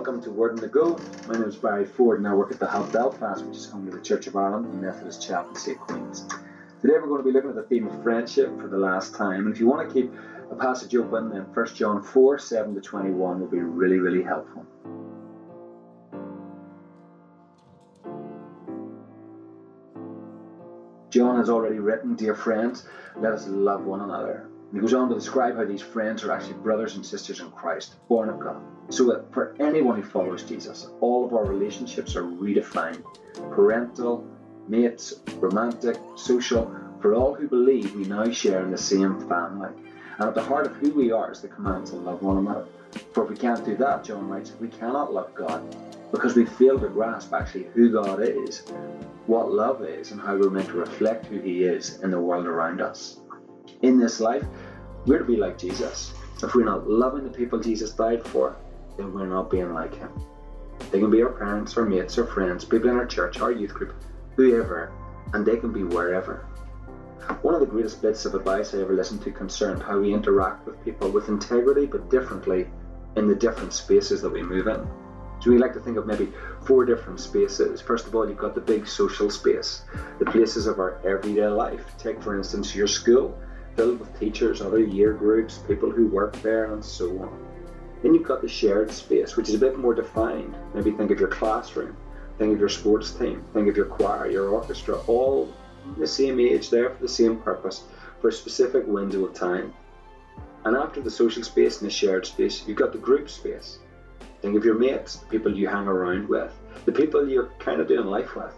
Welcome to Word on the Go. My name is Barry Ford and I work at the Hub Belfast, which is home to the Church of Ireland and Methodist Chapel, in St. Queens. Today we're going to be looking at the theme of friendship for the last time. And if you want to keep a passage open, then 1 John 4 7 to 21 will be really, really helpful. John has already written, Dear friends, let us love one another. And he goes on to describe how these friends are actually brothers and sisters in Christ, born of God. So for anyone who follows Jesus, all of our relationships are redefined parental, mates, romantic, social. For all who believe, we now share in the same family. And at the heart of who we are is the command to love one another. For if we can't do that, John writes, we cannot love God because we fail to grasp actually who God is, what love is, and how we're meant to reflect who He is in the world around us in this life, we're to be like Jesus. If we're not loving the people Jesus died for, we're not being like him. They can be our parents, our mates, our friends, people in our church, our youth group, whoever, and they can be wherever. One of the greatest bits of advice I ever listened to concerned how we interact with people with integrity but differently in the different spaces that we move in. So we like to think of maybe four different spaces. First of all, you've got the big social space, the places of our everyday life. Take, for instance, your school filled with teachers, other year groups, people who work there, and so on. Then you've got the shared space, which is a bit more defined. Maybe think of your classroom, think of your sports team, think of your choir, your orchestra, all the same age, there for the same purpose, for a specific window of time. And after the social space and the shared space, you've got the group space. Think of your mates, the people you hang around with, the people you're kind of doing life with.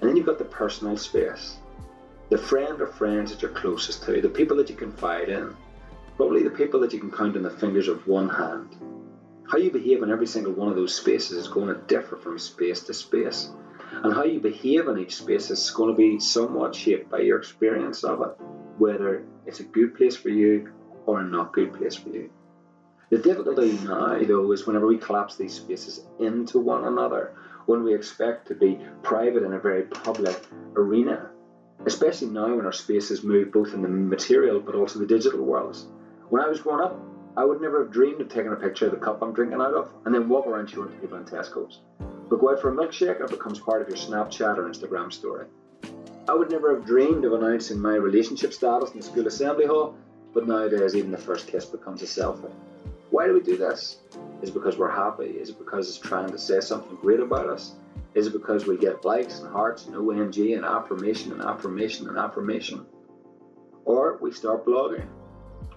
And then you've got the personal space the friend or friends that you're closest to, the people that you confide in, probably the people that you can count on the fingers of one hand. How you behave in every single one of those spaces is going to differ from space to space. And how you behave in each space is going to be somewhat shaped by your experience of it, whether it's a good place for you or a not good place for you. The difficulty now, though, is whenever we collapse these spaces into one another, when we expect to be private in a very public arena, especially now when our spaces move both in the material but also the digital worlds. When I was growing up, I would never have dreamed of taking a picture of the cup I'm drinking out of and then walk around showing to people in Tesco's. But go out for a milkshake and it becomes part of your Snapchat or Instagram story. I would never have dreamed of announcing my relationship status in the school assembly hall, but nowadays even the first kiss becomes a selfie. Why do we do this? Is it because we're happy? Is it because it's trying to say something great about us? Is it because we get likes and hearts and OMG and affirmation and affirmation and affirmation? Or we start blogging.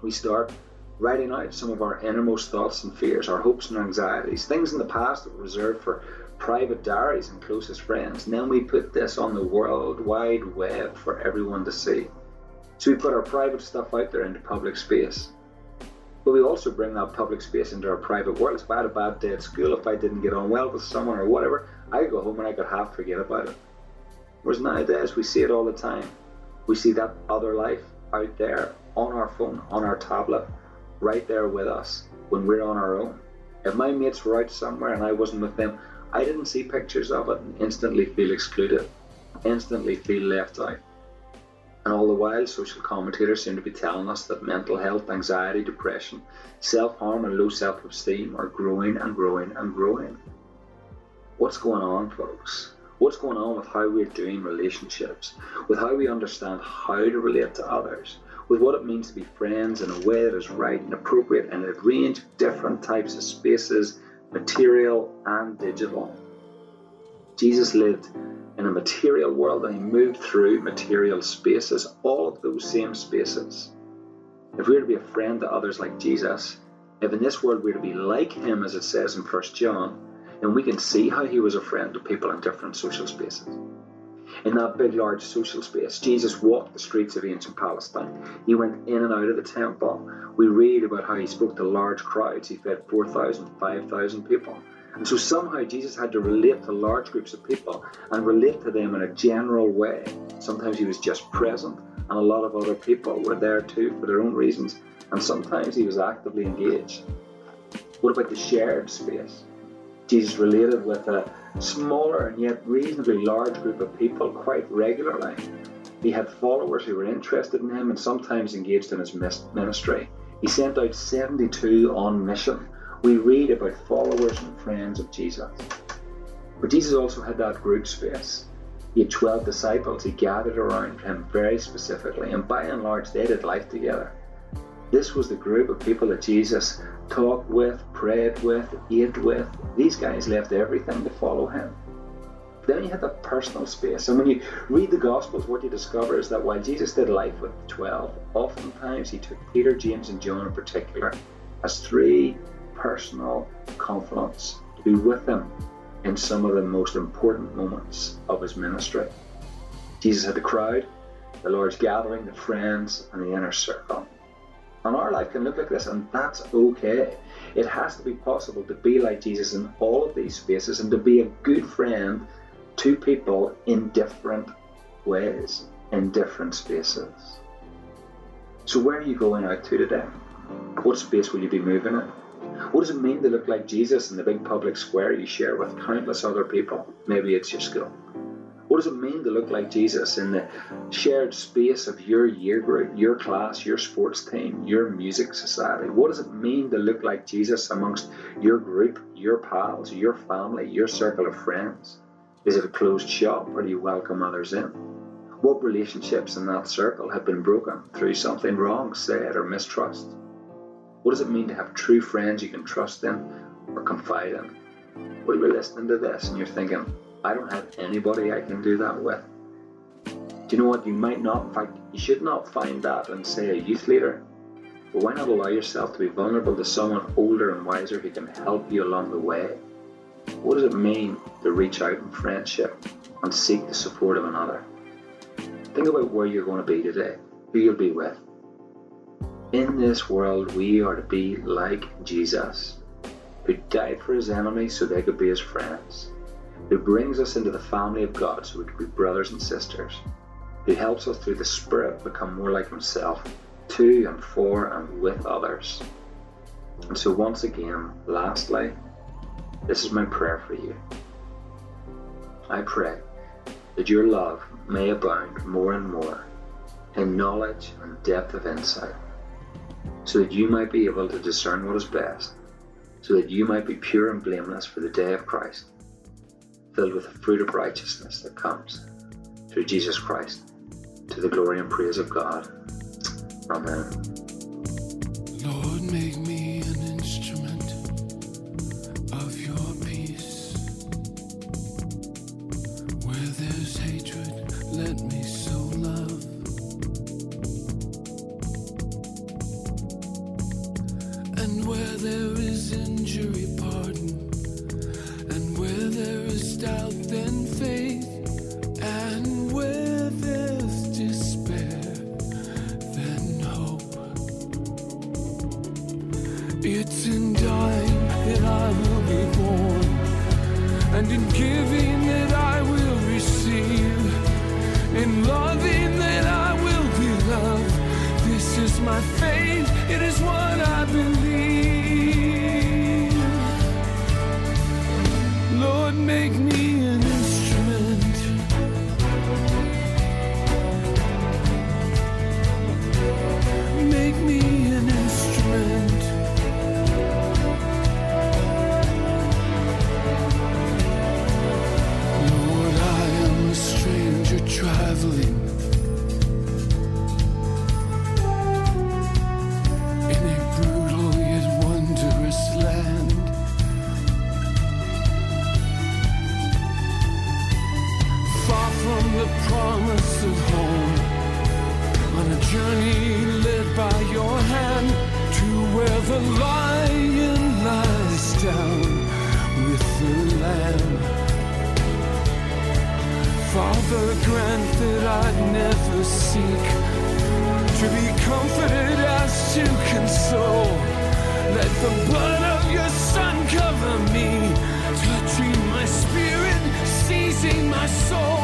We start writing out some of our innermost thoughts and fears, our hopes and anxieties, things in the past that were reserved for private diaries and closest friends. And then we put this on the world wide web for everyone to see. So we put our private stuff out there into public space. But we also bring that public space into our private world. If I had a bad day at school, if I didn't get on well with someone or whatever, I go home and I could half forget about it. Whereas nowadays we see it all the time. We see that other life out there on our phone, on our tablet, right there with us when we're on our own. If my mates were out somewhere and I wasn't with them, I didn't see pictures of it and instantly feel excluded, instantly feel left out. And all the while, social commentators seem to be telling us that mental health, anxiety, depression, self harm, and low self esteem are growing and growing and growing what's going on, folks? What's going on with how we're doing relationships, with how we understand how to relate to others, with what it means to be friends in a way that is right and appropriate in a range of different types of spaces, material and digital. Jesus lived in a material world and he moved through material spaces, all of those same spaces. If we're to be a friend to others like Jesus, if in this world we're to be like him, as it says in 1 John, then we can see how he was a friend to people in different social spaces. In that big, large social space, Jesus walked the streets of ancient Palestine. He went in and out of the temple. We read about how he spoke to large crowds. He fed 4,000, 5,000 people. And so somehow Jesus had to relate to large groups of people and relate to them in a general way. Sometimes he was just present, and a lot of other people were there too for their own reasons. And sometimes he was actively engaged. What about the shared space? Jesus related with a smaller and yet reasonably large group of people quite regularly. He had followers who were interested in him and sometimes engaged in his ministry. He sent out 72 on mission, we read about followers and friends of Jesus. But Jesus also had that group space. He had 12 disciples he gathered around him very specifically, and by and large, they did life together. This was the group of people that Jesus talked with, prayed with, ate with. These guys left everything to follow him. Then you had that personal space. And when you read the Gospels, what you discover is that while Jesus did life with the 12, oftentimes he took Peter, James, and John in particular as three personal confidants to be with him in some of the most important moments of his ministry. Jesus had the crowd, the Lord's gathering, the friends, and the inner circle. And our life can look like this, and that's okay. It has to be possible to be like Jesus in all of these spaces and to be a good friend to people in different ways, in different spaces. So, where are you going out to today? What space will you be moving in? What does it mean to look like Jesus in the big public square you share with countless other people? Maybe it's your school. What does it mean to look like Jesus in the shared space of your year group, your class, your sports team, your music society? What does it mean to look like Jesus amongst your group, your pals, your family, your circle of friends? Is it a closed shop or do you welcome others in? What relationships in that circle have been broken through something wrong said or mistrust? What does it mean to have true friends you can trust in or confide in? Well, you're listening to this and you're thinking, I don't have anybody I can do that with. Do you know what? You might not, in fact, you should not find that in, say, a youth leader. But why not allow yourself to be vulnerable to someone older and wiser who can help you along the way? What does it mean to reach out in friendship and seek the support of another? Think about where you're going to be today, who you'll be with. In this world, we are to be like Jesus, who died for his enemies so they could be his friends, who brings us into the family of God so we could be brothers and sisters, who helps us through the Spirit become more like himself, to and for and with others. And so, once again, lastly, this is my prayer for you. I pray that your love may abound more and more in knowledge and depth of insight so that you might be able to discern what is best, so that you might be pure and blameless for the day of Christ, filled with the fruit of righteousness that comes through Jesus Christ, to the glory and praise of God. Amen. Lord, make me an instrument of your peace. Where there's hatred, let me sow love. And where there is It's in dying that I will be born, and in giving that I will receive, in loving that I will be loved. This is my faith, it is what I believe. Lord, make me promise of home, on a journey led by your hand to where the lion lies down with the lamb. Father, grant that I'd never seek to be comforted as to console. Let the blood of your Son cover me, touching my spirit, seizing my soul.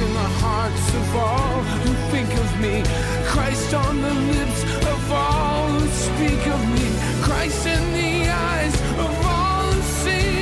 in the hearts of all who think of me. Christ on the lips of all who speak of me. Christ in the eyes of all who see.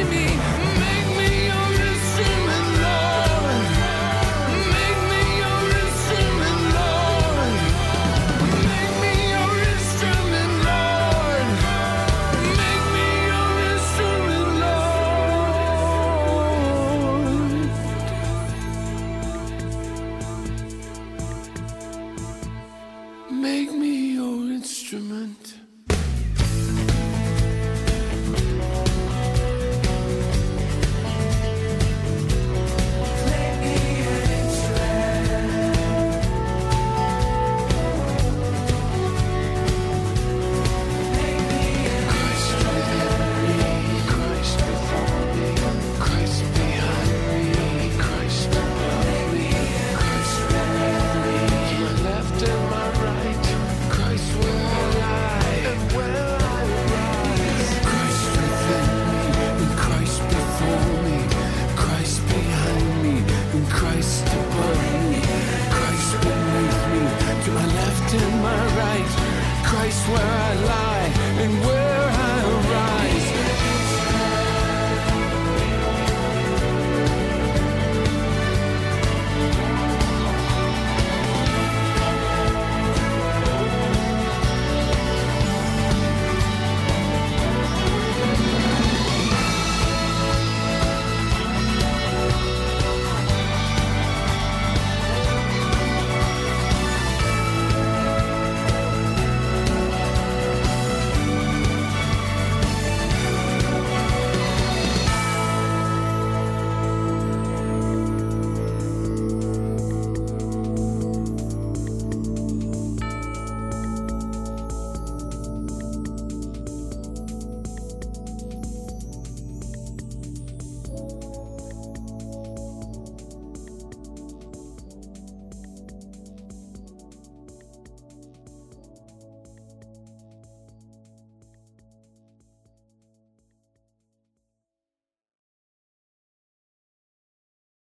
where I lie. And where